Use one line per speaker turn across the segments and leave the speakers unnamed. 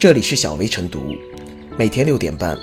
这里是小薇晨读，每天六点半，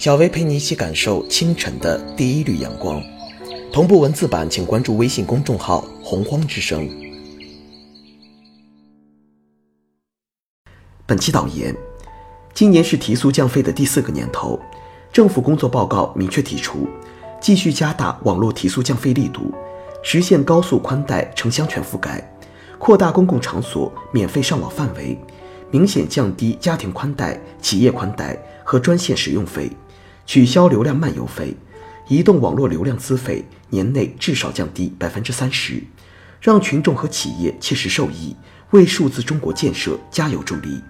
小薇陪你一起感受清晨的第一缕阳光。同步文字版，请关注微信公众号“洪荒之声”。本期导言：今年是提速降费的第四个年头，政府工作报告明确提出，继续加大网络提速降费力度，实现高速宽带城乡全覆盖，扩大公共场所免费上网范围。明显降低家庭宽带、企业宽带和专线使用费，取消流量漫游费，移动网络流量资费年内至少降低百分之三十，让群众和企业切实受益，为数字中国建设加油助力。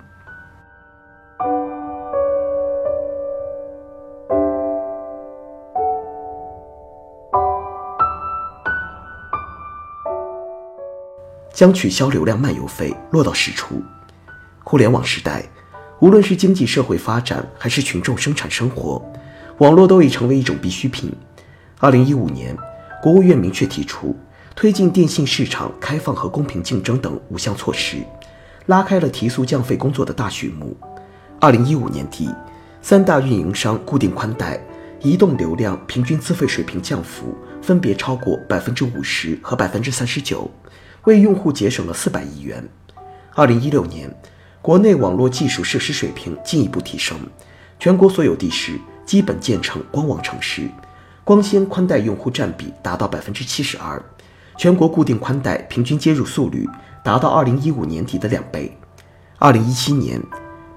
将取消流量漫游费落到实处。互联网时代，无论是经济社会发展，还是群众生产生活，网络都已成为一种必需品。二零一五年，国务院明确提出推进电信市场开放和公平竞争等五项措施，拉开了提速降费工作的大序幕。二零一五年底，三大运营商固定宽带、移动流量平均资费水平降幅分别超过百分之五十和百分之三十九，为用户节省了四百亿元。二零一六年。国内网络基础设施水平进一步提升，全国所有地市基本建成光网城市，光纤宽带用户占比达到百分之七十二，全国固定宽带平均接入速率达到二零一五年底的两倍。二零一七年，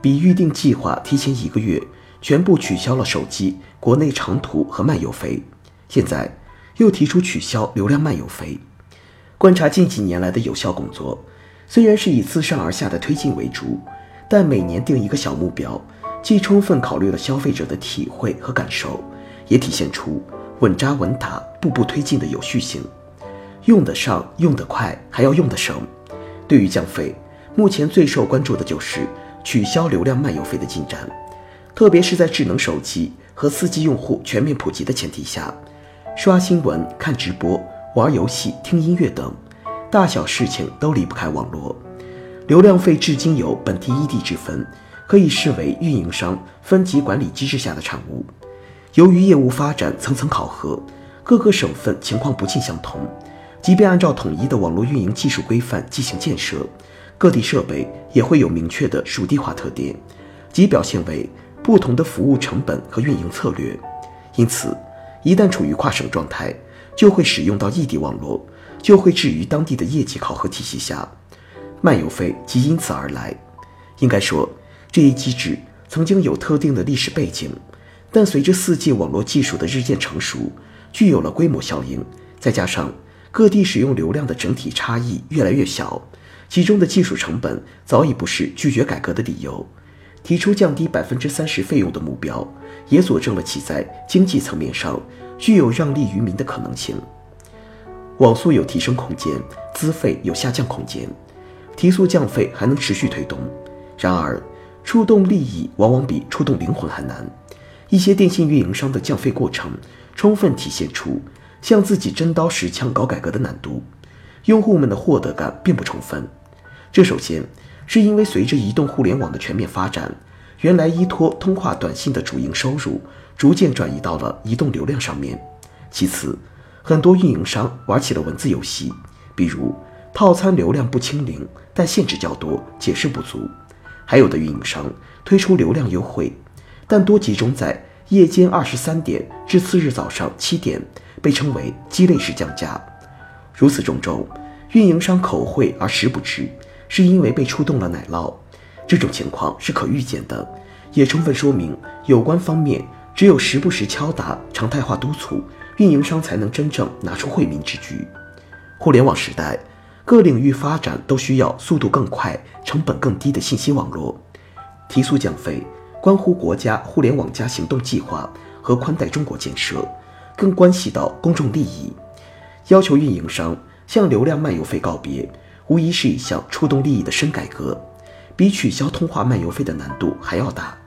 比预定计划提前一个月，全部取消了手机国内长途和漫游费，现在又提出取消流量漫游费。观察近几年来的有效工作。虽然是以自上而下的推进为主，但每年定一个小目标，既充分考虑了消费者的体会和感受，也体现出稳扎稳打、步步推进的有序性。用得上、用得快，还要用得省。对于降费，目前最受关注的就是取消流量漫游费的进展，特别是在智能手机和四 G 用户全面普及的前提下，刷新闻、看直播、玩游戏、听音乐等。大小事情都离不开网络，流量费至今有本地异地之分，可以视为运营商分级管理机制下的产物。由于业务发展层层考核，各个省份情况不尽相同，即便按照统一的网络运营技术规范进行建设，各地设备也会有明确的属地化特点，即表现为不同的服务成本和运营策略。因此，一旦处于跨省状态，就会使用到异地网络。就会置于当地的业绩考核体系下，漫游费即因此而来。应该说，这一机制曾经有特定的历史背景，但随着四 G 网络技术的日渐成熟，具有了规模效应，再加上各地使用流量的整体差异越来越小，其中的技术成本早已不是拒绝改革的理由。提出降低百分之三十费用的目标，也佐证了其在经济层面上具有让利于民的可能性。网速有提升空间，资费有下降空间，提速降费还能持续推动。然而，触动利益往往比触动灵魂还难。一些电信运营商的降费过程，充分体现出向自己真刀实枪搞改革的难度，用户们的获得感并不充分。这首先是因为随着移动互联网的全面发展，原来依托通话短信的主营收入，逐渐转移到了移动流量上面。其次，很多运营商玩起了文字游戏，比如套餐流量不清零，但限制较多，解释不足；还有的运营商推出流量优惠，但多集中在夜间二十三点至次日早上七点，被称为鸡肋式降价。如此种种，运营商口惠而实不至，是因为被触动了奶酪。这种情况是可预见的，也充分说明有关方面只有时不时敲打、常态化督促。运营商才能真正拿出惠民之举。互联网时代，各领域发展都需要速度更快、成本更低的信息网络。提速降费关乎国家“互联网加”行动计划和宽带中国建设，更关系到公众利益。要求运营商向流量漫游费告别，无疑是一项触动利益的深改革，比取消通话漫游费的难度还要大。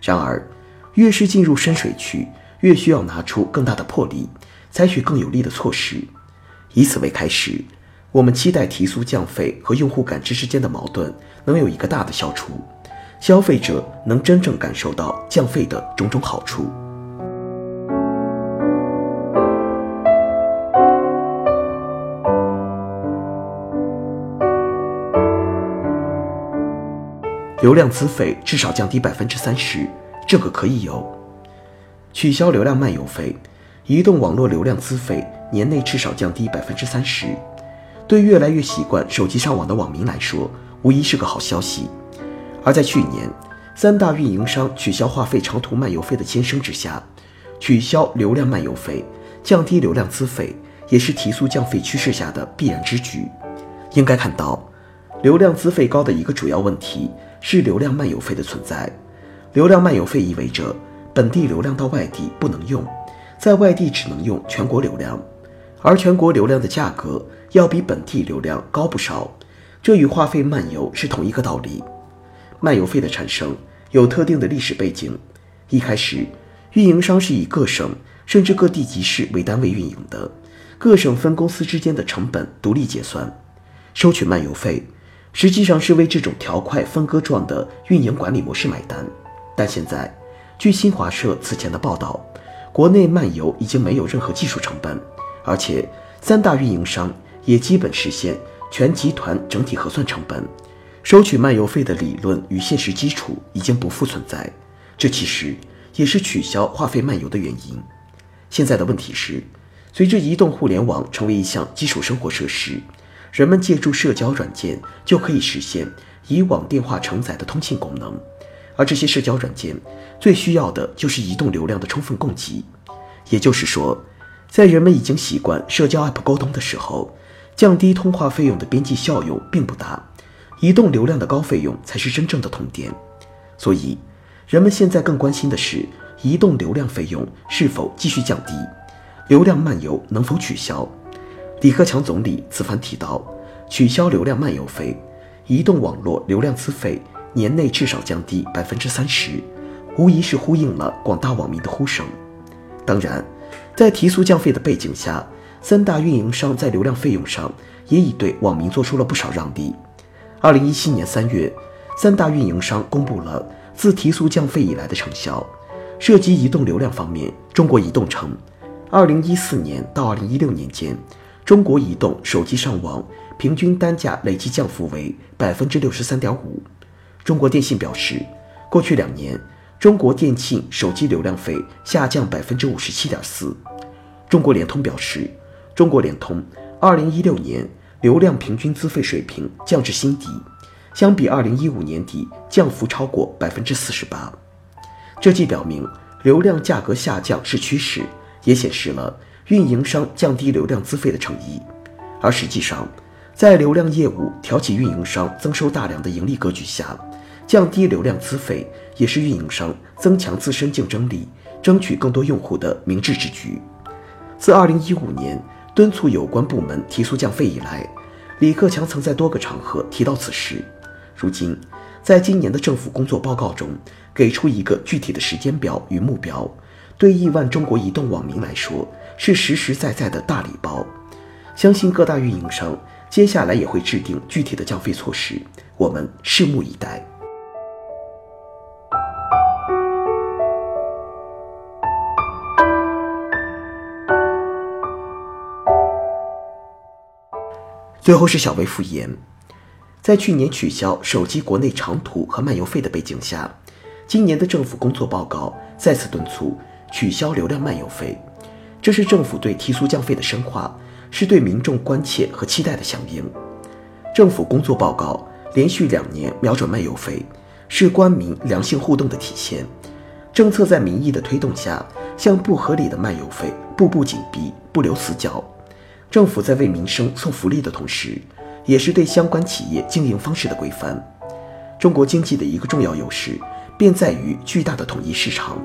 然而，越是进入深水区，越需要拿出更大的魄力，采取更有力的措施。以此为开始，我们期待提速降费和用户感知之间的矛盾能有一个大的消除，消费者能真正感受到降费的种种好处。流量资费至少降低百分之三十，这个可以有。取消流量漫游费，移动网络流量资费年内至少降低百分之三十，对越来越习惯手机上网的网民来说，无疑是个好消息。而在去年，三大运营商取消话费长途漫游费的牵声之下，取消流量漫游费，降低流量资费，也是提速降费趋势下的必然之举。应该看到，流量资费高的一个主要问题。是流量漫游费的存在。流量漫游费意味着本地流量到外地不能用，在外地只能用全国流量，而全国流量的价格要比本地流量高不少。这与话费漫游是同一个道理。漫游费的产生有特定的历史背景。一开始，运营商是以各省甚至各地级市为单位运营的，各省分公司之间的成本独立结算，收取漫游费。实际上是为这种条块分割状的运营管理模式买单，但现在，据新华社此前的报道，国内漫游已经没有任何技术成本，而且三大运营商也基本实现全集团整体核算成本，收取漫游费的理论与现实基础已经不复存在。这其实也是取消话费漫游的原因。现在的问题是，随着移动互联网成为一项基础生活设施。人们借助社交软件就可以实现以往电话承载的通信功能，而这些社交软件最需要的就是移动流量的充分供给。也就是说，在人们已经习惯社交 App 沟通的时候，降低通话费用的边际效用并不大，移动流量的高费用才是真正的痛点。所以，人们现在更关心的是移动流量费用是否继续降低，流量漫游能否取消。李克强总理此番提到，取消流量漫游费，移动网络流量资费年内至少降低百分之三十，无疑是呼应了广大网民的呼声。当然，在提速降费的背景下，三大运营商在流量费用上也已对网民做出了不少让利。二零一七年三月，三大运营商公布了自提速降费以来的成效。涉及移动流量方面，中国移动称，二零一四年到二零一六年间。中国移动手机上网平均单价累计降幅为百分之六十三点五。中国电信表示，过去两年中国电信手机流量费下降百分之五十七点四。中国联通表示，中国联通二零一六年流量平均资费水平降至新低，相比二零一五年底降幅超过百分之四十八。这既表明流量价格下降是趋势，也显示了。运营商降低流量资费的诚意，而实际上，在流量业务挑起运营商增收大量的盈利格局下，降低流量资费也是运营商增强自身竞争力、争取更多用户的明智之举。自2015年敦促有关部门提速降费以来，李克强曾在多个场合提到此事。如今，在今年的政府工作报告中，给出一个具体的时间表与目标，对亿万中国移动网民来说。是实实在在的大礼包，相信各大运营商接下来也会制定具体的降费措施，我们拭目以待。最后是小微复言，在去年取消手机国内长途和漫游费的背景下，今年的政府工作报告再次敦促取消流量漫游费。这是政府对提速降费的深化，是对民众关切和期待的响应。政府工作报告连续两年瞄准漫游费，是官民良性互动的体现。政策在民意的推动下，向不合理的漫游费步步紧逼，不留死角。政府在为民生送福利的同时，也是对相关企业经营方式的规范。中国经济的一个重要优势，便在于巨大的统一市场，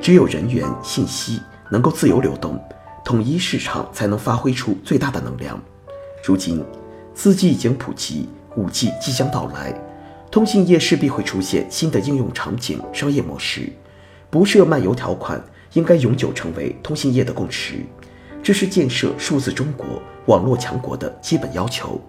只有人员、信息。能够自由流动，统一市场才能发挥出最大的能量。如今，四 G 已经普及，五 G 即将到来，通信业势必会出现新的应用场景、商业模式。不设漫游条款，应该永久成为通信业的共识。这是建设数字中国、网络强国的基本要求。